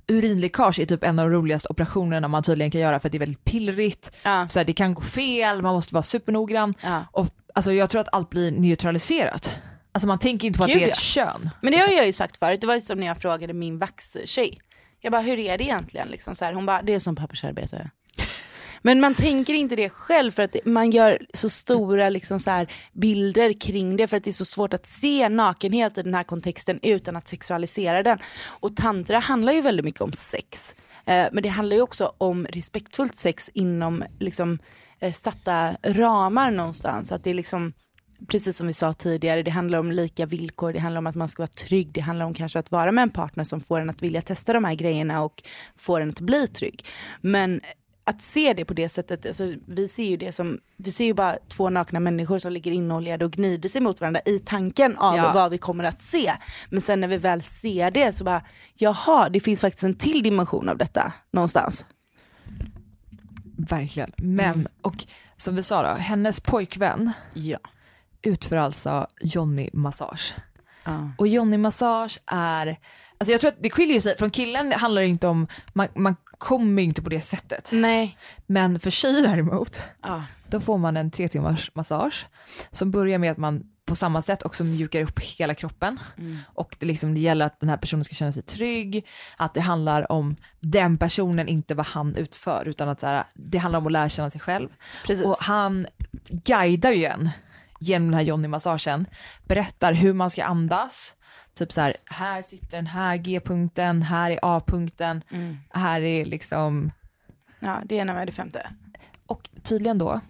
urinläckage är typ en av de roligaste operationerna man tydligen kan göra för att det är väldigt pillrigt, Ja. så här, det kan gå fel, man måste vara supernoggrann Ja. och alltså jag tror att allt blir neutraliserat. Alltså man tänker inte på att Gud, det är ett kön. Men det har jag ju sagt förut, det var ju som när jag frågade min vaxtjej. Jag bara, hur är det egentligen? Liksom så här, hon bara, det är som pappersarbete. Men man tänker inte det själv för att man gör så stora liksom så här bilder kring det för att det är så svårt att se nakenhet i den här kontexten utan att sexualisera den. Och tantra handlar ju väldigt mycket om sex. Eh, men det handlar ju också om respektfullt sex inom liksom eh, satta ramar någonstans. Att det är liksom precis som vi sa tidigare, det handlar om lika villkor, det handlar om att man ska vara trygg, det handlar om kanske att vara med en partner som får en att vilja testa de här grejerna och får en att bli trygg. Men att se det på det sättet, alltså, vi ser ju det som, vi ser ju bara två nakna människor som ligger inoljade och gnider sig mot varandra i tanken av Ja. vad vi kommer att se. Men sen när vi väl ser det så bara, jaha, det finns faktiskt en till dimension av detta någonstans. Verkligen. Men, och som vi sa då, hennes pojkvän Ja. utför alltså Johnny massage. Ja. Och Johnny massage är, alltså jag tror att det skiljer sig, från killen handlar det inte om, man, man kommer inte på det sättet. Nej. Men för tjejer däremot, Ja. då får man en tre timmars massage som börjar med att man på samma sätt också mjukar upp hela kroppen. Och det, liksom, det gäller att den här personen ska känna sig trygg, att det handlar om den personen, inte vad han utför, utan att så här, det handlar om att lära känna sig själv. Precis. Och han guidar ju en genom den här Johnny-massagen, berättar hur man ska andas, typ så här, här sitter den här G-punkten, här är A-punkten, här är liksom Ja, det ena med det femte. Och tydligen då,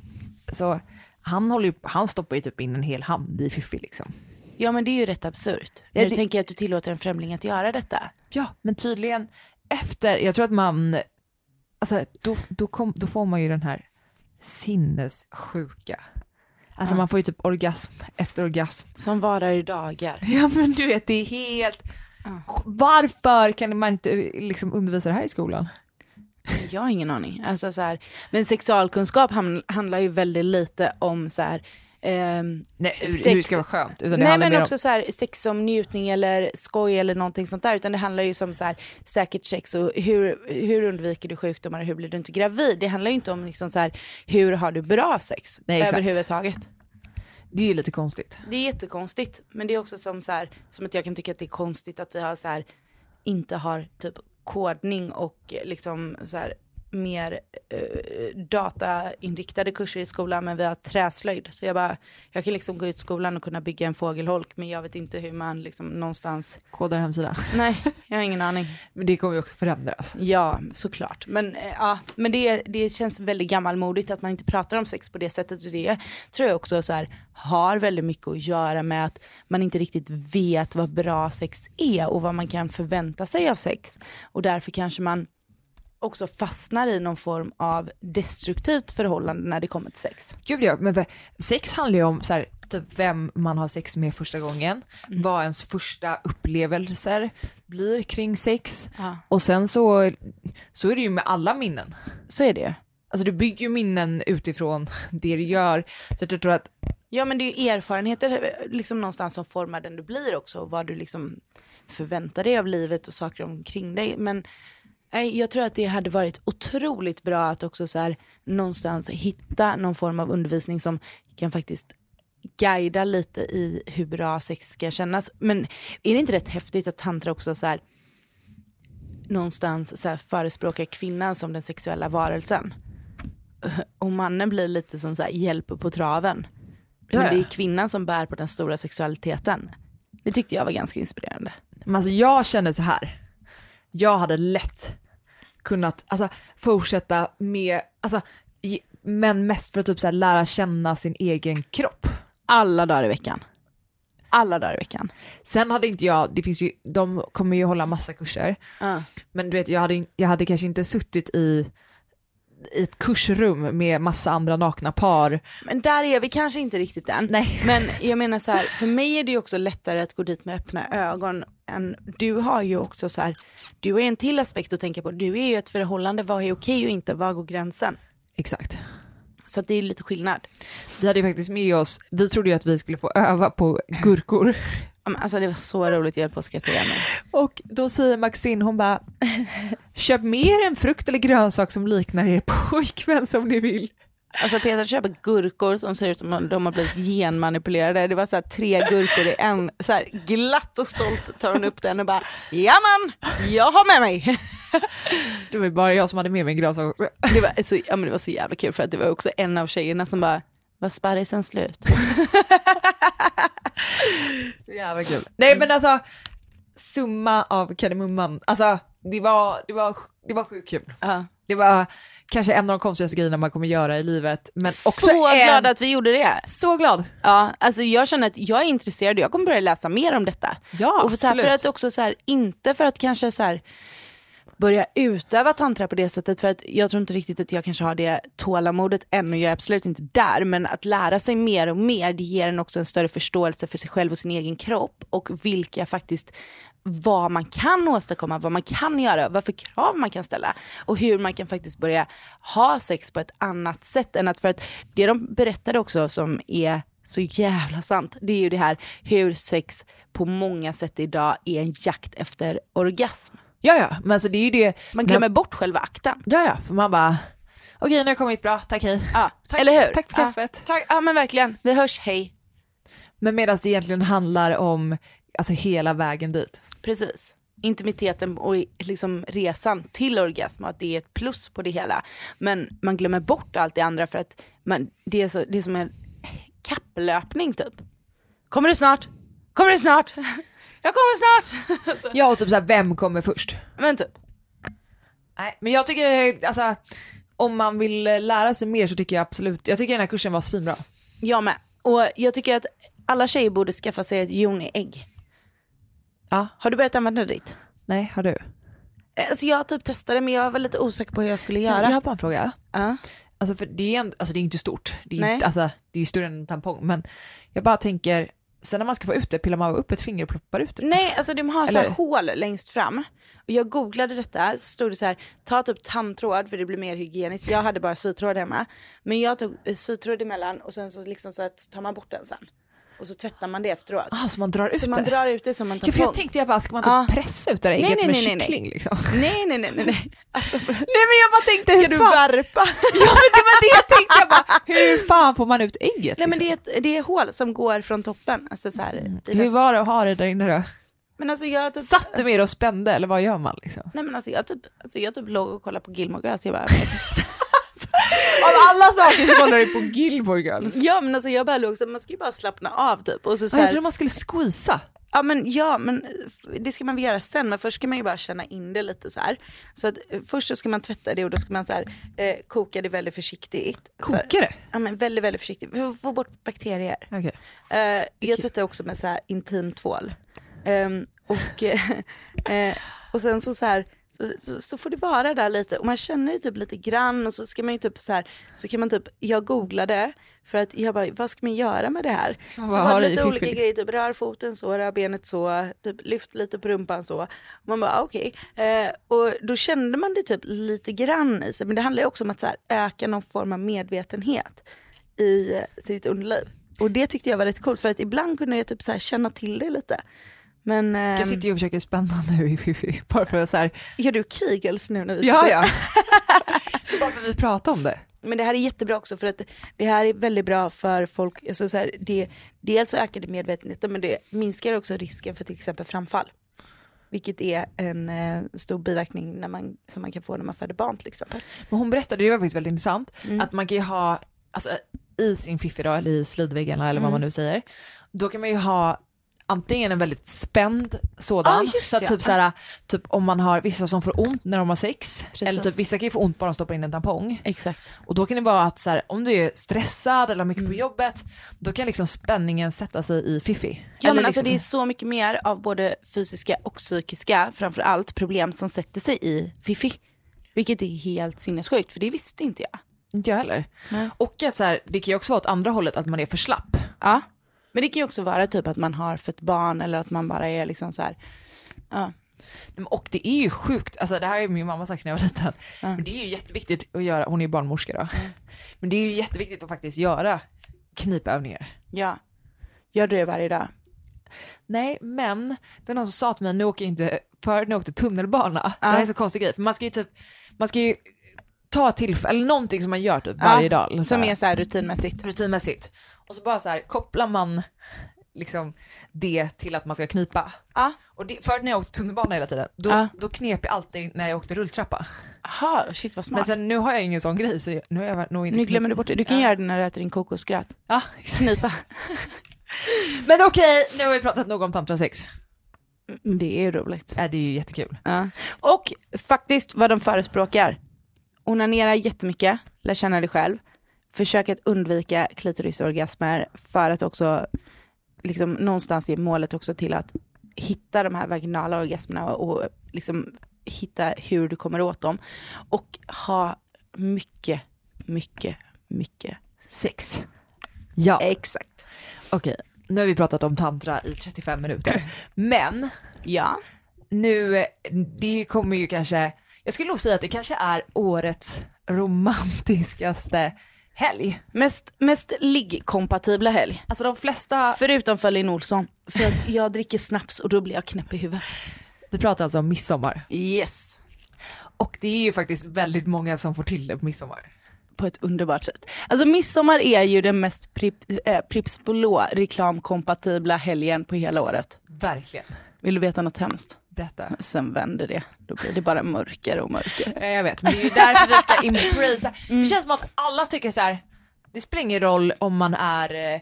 så han, håller ju, han stoppar ju typ in en hel hand i Fiffi liksom. Ja men det är ju rätt absurt. Ja, När du det- tänker att du tillåter en främling att göra detta. Ja, men tydligen efter, jag tror att man, alltså då, då, kom, då får man ju den här sinnessjuka, alltså man får ju typ orgasm efter orgasm. Som varar i dagar. Ja men du vet det är helt, varför kan man inte liksom undervisa det här i skolan? Jag har ingen aning. Alltså, så här, men sexualkunskap handlar ju väldigt lite om så här, ehm, Nej, hur, Sex- hur ska vara skönt. Utan det Nej men också så här, sex som njutning eller skoj eller någonting sånt där. Utan det handlar ju som så här, säkert sex och hur, hur undviker du sjukdomar och hur blir du inte gravid. Det handlar ju inte om liksom så här, hur har du bra sex Nej, överhuvudtaget. om, det är lite konstigt. Det är jättekonstigt. Men det är också som så här, som att jag kan tycka att det är konstigt att vi har så här, inte har typ kodning och eh, liksom så här mer eh, datainriktade kurser i skolan men vi har träslöjd. Så jag bara, jag kan liksom gå ut skolan och kunna bygga en fågelholk men jag vet inte hur man liksom någonstans, Kodar hemsida. nej jag har ingen aning. Men det kommer ju också förändras. Ja, såklart. Men, eh, ja, men det, det känns väldigt gammalmodigt att man inte pratar om sex på det sättet. Och det tror jag också så här, har väldigt mycket att göra med att man inte riktigt vet vad bra sex är och vad man kan förvänta sig av sex. Och därför kanske man också fastnar i någon form av destruktivt förhållande när det kommer till sex. Gud ja, men sex handlar ju om så här, typ vem man har sex med första gången, vad ens första upplevelser blir kring sex Ja. och sen så, så är det ju med alla minnen. Så är det ju. Alltså du bygger ju minnen utifrån det du gör. Så jag tror att, Ja men det är ju erfarenheter liksom någonstans som formar den du blir också och vad du liksom förväntar dig av livet och saker omkring dig. Men jag tror att det hade varit otroligt bra att också så här någonstans hitta någon form av undervisning som kan faktiskt guida lite i hur bra sex ska kännas. Men är det inte rätt häftigt att tantra också så här någonstans så här förespråkar kvinnan som den sexuella varelsen? Och mannen blir lite som så här hjälp på traven. Men det är kvinnan som bär på den stora sexualiteten. Det tyckte jag var ganska inspirerande. men alltså jag känner så här. Jag hade lätt kunnat alltså, fortsätta med, alltså, men mest för att typ så här, lära känna sin egen kropp. Alla dagar i veckan. Alla dagar i veckan. Sen hade inte jag, det finns ju, de kommer ju hålla massa kurser, Ja. men du vet jag hade, jag hade kanske inte suttit i, i ett kursrum med massa andra nakna par. Men där är vi kanske inte riktigt än. Nej. Men jag menar så här, för mig är det ju också lättare att gå dit med öppna ögon än, du har ju också så här, du har en till aspekt att tänka på. Du är ju ett förhållande, vad är okej och inte, var går gränsen? Exakt. Så det är lite skillnad. Vi hade ju faktiskt med oss, vi trodde ju att vi skulle få öva på gurkor. Alltså det var så roligt, jag höll på att skratta mig. Och då säger Maxine, hon bara, köp mer en frukt eller grönsak som liknar er pojkvän som ni vill. Alltså Peter köper gurkor som ser ut som om de har blivit genmanipulerade. Det var så här tre gurkor i en, så här glatt och stolt tar hon upp den och bara, man, jag har med mig. Det var bara jag som hade med mig en grönsak också. Det var, så, ja, men det var så jävla kul för att det var också en av tjejerna som bara, var sparrisen slut? Så jävla kul. Nej men alltså, summa av kardemumman, alltså det var, det var, det var sjukt kul. Ja. Det var kanske en av de konstigaste grejerna man kommer göra i livet, men också så en... glad att vi gjorde det. Så glad! Ja, alltså jag känner att jag är intresserad och jag kommer börja läsa mer om detta. Ja, och för, så här, för att också så här, inte för att kanske så här börja utöva tantra på det sättet för att jag tror inte riktigt att jag kanske har det tålamodet än och jag är absolut inte där men att lära sig mer och mer det ger en också en större förståelse för sig själv och sin egen kropp och vilka faktiskt vad man kan åstadkomma, vad man kan göra, vad för krav man kan ställa och hur man kan faktiskt börja ha sex på ett annat sätt än att för att det de berättade också som är så jävla sant, det är ju det här hur sex på många sätt idag är en jakt efter orgasm. Ja ja, men alltså det är ju det, Man glömmer bort själva akten. ja ja, för man bara, okej nu har jag kommit bra, tack hej. Ja, Tack, eller hur? tack för Ja, kaffet. tack, ja men verkligen, vi hörs, hej. Men medan det egentligen handlar om, alltså hela vägen dit. Precis. Intimiteten och liksom resan till orgasm och att det är ett plus på det hela. Men man glömmer bort allt det andra för att man, det, är så, det är som en kapplöpning typ. Kommer du snart? Kommer du snart? Jag kommer snart! Ja och typ såhär, vem kommer först? Men typ. Nej men jag tycker, alltså om man vill lära sig mer så tycker jag absolut, jag tycker den här kursen var svinbra. Jag med. Och jag tycker att alla tjejer borde skaffa sig ett Joni-ägg. Ja. Har du börjat använda ditt? Nej, har du? Alltså jag typ testade men jag var lite osäker på hur jag skulle göra. Jag har bara en fråga. Ja. Alltså för det är, alltså det är inte stort, det är, Nej. inte, alltså, det är ju större än en tampong, men jag bara tänker, sen när man ska få ut det, pillar man upp ett finger och ploppar ut det? Nej, alltså de har så här Eller- hål längst fram. Och jag googlade detta, så stod det så här, ta typ tandtråd för det blir mer hygieniskt. Jag hade bara sytråd hemma. Men jag tog eh, sytråd emellan och sen så liksom så att tar man bort den sen. Och så tvättar man det efteråt. Ah, så man drar ut så man det? drar ut det som en Ja, för tampong. jag tänkte jag bara, ska man inte Ja. pressa ut det där Nej, ägget som en nej, nej. kyckling liksom? Nej, nej, nej, nej, nej. Alltså, Nej men jag bara tänkte, ska hur du fan, värpa? ja men det var det jag tänkte, jag bara, hur fan får man ut ägget? Nej men liksom? det är, ett, det är hål som går från toppen. Alltså så här, i Hur var det att ha det där inne då? Men alltså jag typ, Satt du med och spände eller vad gör man liksom? nej men alltså jag typ, alltså jag typ låg och kollade på Gilmore Girls. Jag bara, Av alla saker så kollar du på Gilmore Girls. ja men alltså jag bara låg så man ska ju bara slappna av typ. Och så, så Ah, jag här, trodde man skulle squeeza. Ja men ja, men det ska man väl göra sen, men först ska man ju bara känna in det lite så här. Så att eh, först så ska man tvätta det och då ska man så här, eh, koka det väldigt försiktigt. För- Kokar det? Ja men väldigt, väldigt försiktigt, för att få bort bakterier. Okej. Eh, jag tvättar också med så här intim tvål. Ehm, och, eh, och sen så, så här så, så, så får det vara där lite och man känner det typ lite grann och så ska man ju typ så här så kan man typ, jag googlade för att jag bara, vad ska man göra med det här? Så bara var det lite olika grejer, typ rör foten så, rör benet så, typ lyft lite på rumpan så. Man bara okej, eh, och då kände man det typ lite grann i sig, men det handlar ju också om att så här, öka någon form av medvetenhet i sitt underliv. Och det tyckte jag var rätt coolt för att ibland kunde jag typ så här känna till det lite. Men Jag sitter ju och försöker spänna nu bara för att så här, gör du kegels nu när vi ja sitter? ja. bara för att vi pratar om det. Men det här är jättebra också för att det här är väldigt bra för folk, alltså så här, det, dels så ökar det medvetenheten men det minskar också risken för till exempel framfall. Vilket är en eh, stor biverkning när man, som man kan få när man föder barn till exempel. Men hon berättade, det var faktiskt väldigt intressant, Mm. att man kan ju ha, alltså i sin fiffi då, eller i slidväggarna eller vad man nu säger, då kan man ju ha antingen en väldigt spänd sådan, Ah, så att det. typ såhär, typ om man har vissa som får ont när de har sex, Precis. eller typ vissa kan ju få ont bara de stoppar in en tampong. Exakt. Och då kan det vara att så här, om du är stressad eller har mycket Mm. på jobbet, då kan liksom spänningen sätta sig i fiffi. Ja eller men alltså liksom, det är så mycket mer av både fysiska och psykiska, framför allt problem som sätter sig i Fifi. Vilket är helt sinnessjukt, för det visste inte jag. Inte jag heller. Nej. Och att så här, det kan ju också vara åt andra hållet, att man är för slapp. Ja. Men det kan ju också vara typ att man har fött barn eller att man bara är liksom så här. Ja. Och det är ju sjukt, alltså det här ju min mamma sagt när jag var liten, men det är ju jätteviktigt att göra, hon är ju barnmorska då, men det är ju jätteviktigt att faktiskt göra knipövningar. ja. Gör du det varje dag? Nej, men det var någon som sa till mig, nu åker jag inte, för när jag åkte tunnelbana, det här är så konstig grej, för man ska ju typ, man ska ju ta tillfälle, eller någonting som man gör typ varje dag. eller så Som är så här rutinmässigt. rutinmässigt. Och så bara så här kopplar man liksom det till att man ska knipa. Ja. Och det, förut när jag åkte tunnelbana hela tiden, då, Ja. då knep jag alltid när jag åkte rulltrappa. Jaha, shit vad Men smart. sen nu har jag ingen sån grej så nu har jag nog inte nu glömmer knip- du bort det. Du kan göra det när du äter din kokosgröt. Ja. Knipa. Men okej, nu har vi pratat nog om tantrasex. Det är ju roligt. Ja, det är ju jättekul. Ja. Och faktiskt vad de förespråkar. Onanera jättemycket, lär känna dig själv. Försök att undvika klitorisorgasmer för att också liksom någonstans ge målet också till att hitta de här vaginala orgasmerna och, och liksom hitta hur du kommer åt dem. Och ha mycket, mycket, mycket sex. Ja, Exakt. okej. Nu har vi pratat om tantra i 35 minuter. Men Ja. nu, det kommer ju kanske, jag skulle nog säga att det kanske är årets romantiskaste helg. Mest, mest ligg-kompatibla helg. Alltså de flesta, Förutom för Linn Olsson. För att jag dricker snaps och då blir jag knäpp i huvudet. vi pratar alltså om midsommar. Yes. Och det är ju faktiskt väldigt många som får till det på midsommar. På ett underbart sätt. Alltså midsommar är ju den mest prip, eh, Pripps Blå reklamkompatibla helgen på hela året. Verkligen. Vill du veta något hemskt? Berätta. Sen vänder det. Då blir det bara mörkare och mörkare. Ja, Jag vet, men det är ju därför vi ska embracea. Det känns som att alla tycker så här. det spelar ingen roll om man är eh,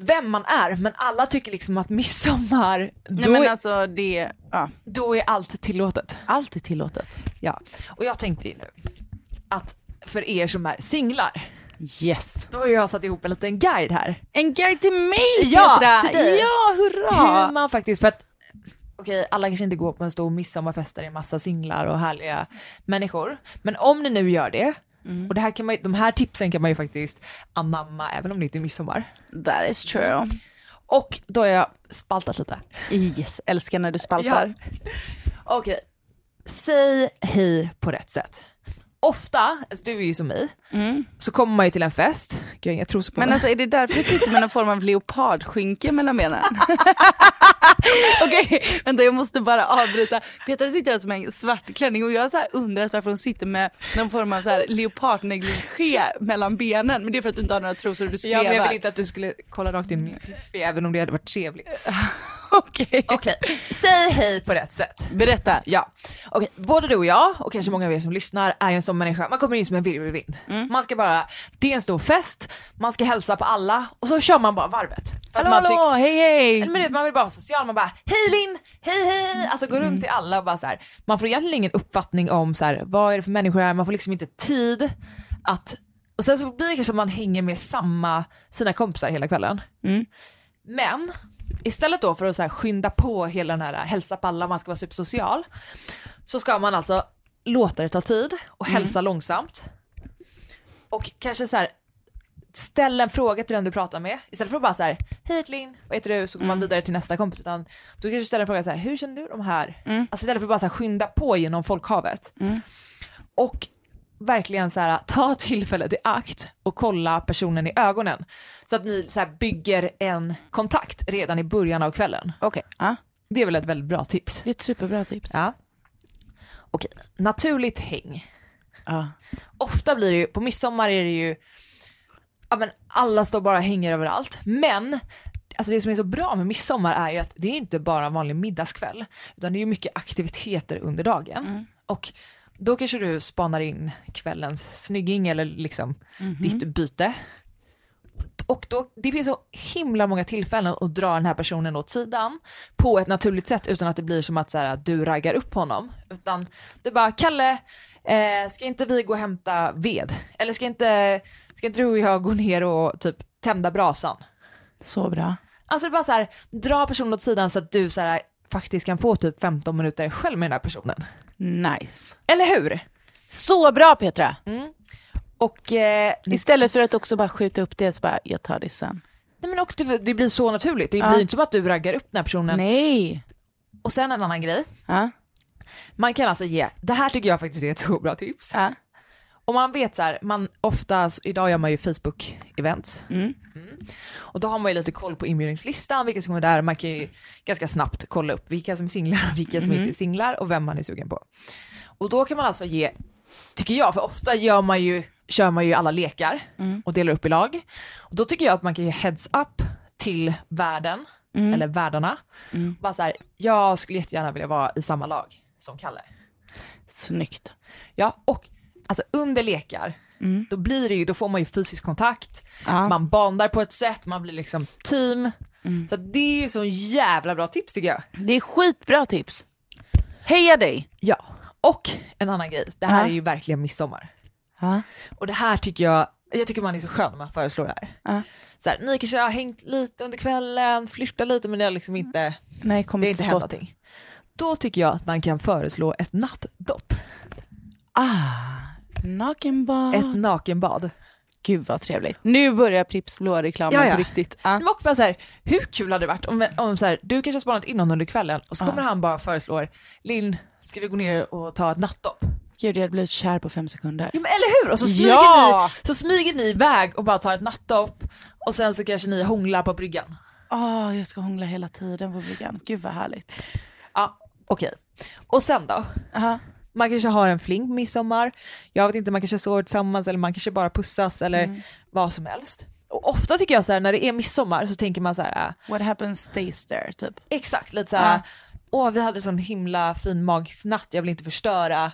vem man är, men alla tycker liksom att midsommar, Nej då, men är, alltså det, ja. då är allt tillåtet. Allt är tillåtet. Ja, och jag tänkte ju nu att för er som är singlar. Yes. Då har jag satt ihop en liten guide här. En guide till mig Ja, Petra! till dig. Ja, hurra! Hur man faktiskt, för att okej, alla kanske inte går på en stor midsommarfest där det är massa singlar och härliga människor. Men om ni nu gör det, och det här kan man, de här tipsen kan man ju faktiskt anamma även om det inte är midsommar. That is true. Och då har jag spaltat lite. Yes, älskar när du spaltar. Okej, säg hej på rätt sätt. Ofta, alltså du är ju som mig, så kommer man ju till en fest, gud jag har inga trosor på Men mig. alltså är det därför du sitter med någon form av leopardskynke mellan benen? Okej, vänta jag måste bara avbryta. Petra sitter alltså med en svart klänning och jag har så här undrat varför hon sitter med någon form av så här leopardnegligé mellan benen. Men det är för att du inte har några trosor och du Ja, men jag skrevar. vill inte att du skulle kolla rakt in i min fiffi även om det hade varit trevligt. Okej. Okej, säg hej på rätt sätt. Berätta. Ja, okej, både du och jag och kanske många av er som lyssnar är ju en sån människa, man kommer in som en virvelvind. Man ska bara, det är en stor fest, man ska hälsa på alla och så kör man bara varvet. För Hallå, man hallå, hej hej! Man vill bara vara social, man bara hej Linn, hej hej, alltså gå runt till alla och bara så här. man får egentligen ingen uppfattning om så här, vad är det för människor här, man får liksom inte tid att, och sen så blir det kanske att man hänger med samma, sina kompisar hela kvällen. Mm. Men istället då för att så här skynda på hela den här hälsa på alla, man ska vara supersocial, så ska man alltså låta det ta tid och hälsa långsamt. Och kanske så här ställ en fråga till den du pratar med istället för att bara så här, hej Linn, vad heter du? Så går man vidare till nästa kompis utan du kanske ställer en fråga så här, hur känner du de här? Alltså istället för att bara så här skynda på genom folkhavet. Och verkligen så här, ta tillfället i akt och kolla personen i ögonen. Så att ni så här bygger en kontakt redan i början av kvällen. Okej, ja. Det är väl ett väldigt bra tips. det är ett superbra tips. Ja. Okej, naturligt häng. Ja. Ofta blir det ju, på midsommar är det ju, ja men alla står bara och hänger överallt. Men, alltså det som är så bra med midsommar är ju att det är inte bara en vanlig middagskväll, utan det är ju mycket aktiviteter under dagen. Och då kanske du spanar in kvällens snygging eller liksom ditt byte. Och då, det finns så himla många tillfällen att dra den här personen åt sidan på ett naturligt sätt utan att det blir som att så här, du raggar upp honom. Utan det är bara, Kalle, eh, ska inte vi gå och hämta ved? Eller ska inte, ska inte du och jag gå ner och typ tända brasan? Så bra. Alltså det är bara så här, dra personen åt sidan så att du så här, faktiskt kan få typ 15 minuter själv med den här personen. Nice. Eller hur? Så bra Petra! Och, eh, Istället för att också bara skjuta upp det så bara, jag tar det sen. nej men och det, det blir så naturligt, det Ja. blir inte som att du raggar upp den här personen. Nej. Och sen en annan grej, Ja. man kan alltså ge, det här tycker jag faktiskt är ett så bra tips. Ja. Om man vet så här, man oftast, idag gör man ju Facebook-events. Mm. Och då har man ju lite koll på inbjudningslistan, vilka som är där, man kan ju ganska snabbt kolla upp vilka som är singlar och vilka som inte är singlar och vem man är sugen på. Och då kan man alltså ge, tycker jag, för ofta gör man ju, kör man ju alla lekar och delar upp i lag. Och då tycker jag att man kan ge heads up till världen, eller värdarna. Bara så här, jag skulle jättegärna vilja vara i samma lag som Kalle. Snyggt. Ja, och alltså under lekar, då blir det ju, då får man ju fysisk kontakt, Ja. man bandar på ett sätt, man blir liksom team. Så att det är ju så jävla bra tips tycker jag. Det är skitbra tips. Heja dig! Ja, och en annan grej, det här Ja. är ju verkligen midsommar. Ja. Och det här tycker jag, jag tycker man är så skön när man föreslår det här. Ja. Så här, ni kanske har hängt lite under kvällen, flirtat lite men det har liksom inte, Nej, kom det har inte hänt någonting. Då tycker jag att man kan föreslå ett nattdopp, Ah, nakenbad. ett nakenbad. Gud vad trevligt. Nu börjar Pripps blå-reklamen Ja, ja. på riktigt. Ja. Men också bara så här, hur kul hade det varit om, om så här, du kanske har spanat in någon under kvällen och så kommer han bara föreslår, Linn, ska vi gå ner och ta ett nattdopp? Gud, jag hade blivit kär på fem sekunder. Jo men eller hur! Och så smyger, Ja! ni, så smyger ni iväg och bara tar ett nattdopp och sen så kanske ni hånglar på bryggan. Åh, jag ska hångla hela tiden på bryggan. Gud vad härligt. Ja, okej. Och sen då? Aha. Man kanske har en flink på midsommar, jag vet inte, man kanske sover tillsammans eller man kanske bara pussas eller vad som helst. Och ofta tycker jag så här när det är midsommar så tänker man så här, äh, What happens stays there, typ. exakt lite så här, Ja. åh vi hade sån himla fin magisk natt, jag vill inte förstöra.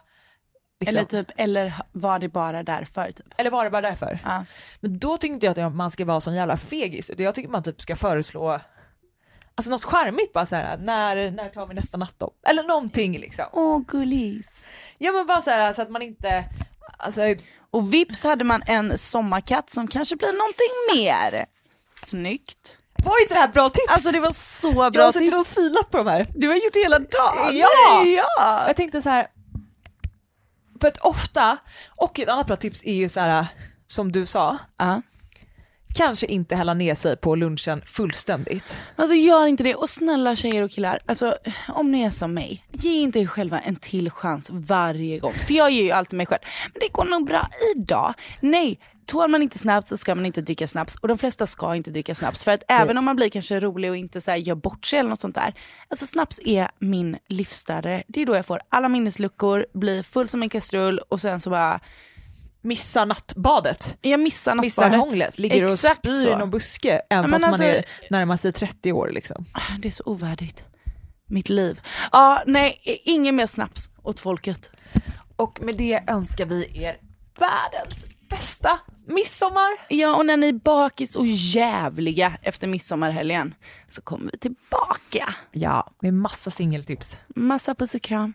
Liksom. Eller typ, eller var det bara därför, typ. Eller var det bara därför? Ja. Men då tycker inte jag att man ska vara sån jävla fegis, jag tycker man typ ska föreslå Alltså något charmigt bara såhär, när, när tar vi nästa nattdopp? Eller någonting liksom. Åh, gullis. Ja men bara såhär så att man inte, alltså Och vips hade man en sommarkatt som kanske blir någonting mer. Snyggt. Var inte det här bra tips? Alltså det var så bra jag har suttit och tips. filat på de här. Du har gjort det hela dagen. Ja! ja. Jag tänkte så här, för att ofta, och ett annat bra tips är ju så här, som du sa, Ja. Kanske inte hälla ner sig på lunchen fullständigt. Alltså gör inte det. Och snälla tjejer och killar, alltså om ni är som mig, ge inte er själva en till chans varje gång. För jag ger ju alltid mig själv, men det går nog bra idag. Nej, tål man inte snaps så ska man inte dricka snaps. Och de flesta ska inte dricka snaps. För att även om man blir kanske rolig och inte så här, gör bort sig eller något sånt där. Alltså snaps är min livsstörare. Det är då jag får alla minnesluckor, blir full som en kastrull och sen så bara Missa nattbadet, jag missar missa nattbadet. hånglet, ligger och Exakt spyr så. i någon buske även fast man alltså- är närmar sig 30 år liksom. Det är så ovärdigt. Mitt liv. Ja, nej, ingen mer snaps åt folket. Och med det önskar vi er världens bästa midsommar. Ja, och när ni är bakis och jävliga efter midsommarhelgen så kommer vi tillbaka. Ja, med massa singeltips. Massa puss och kram.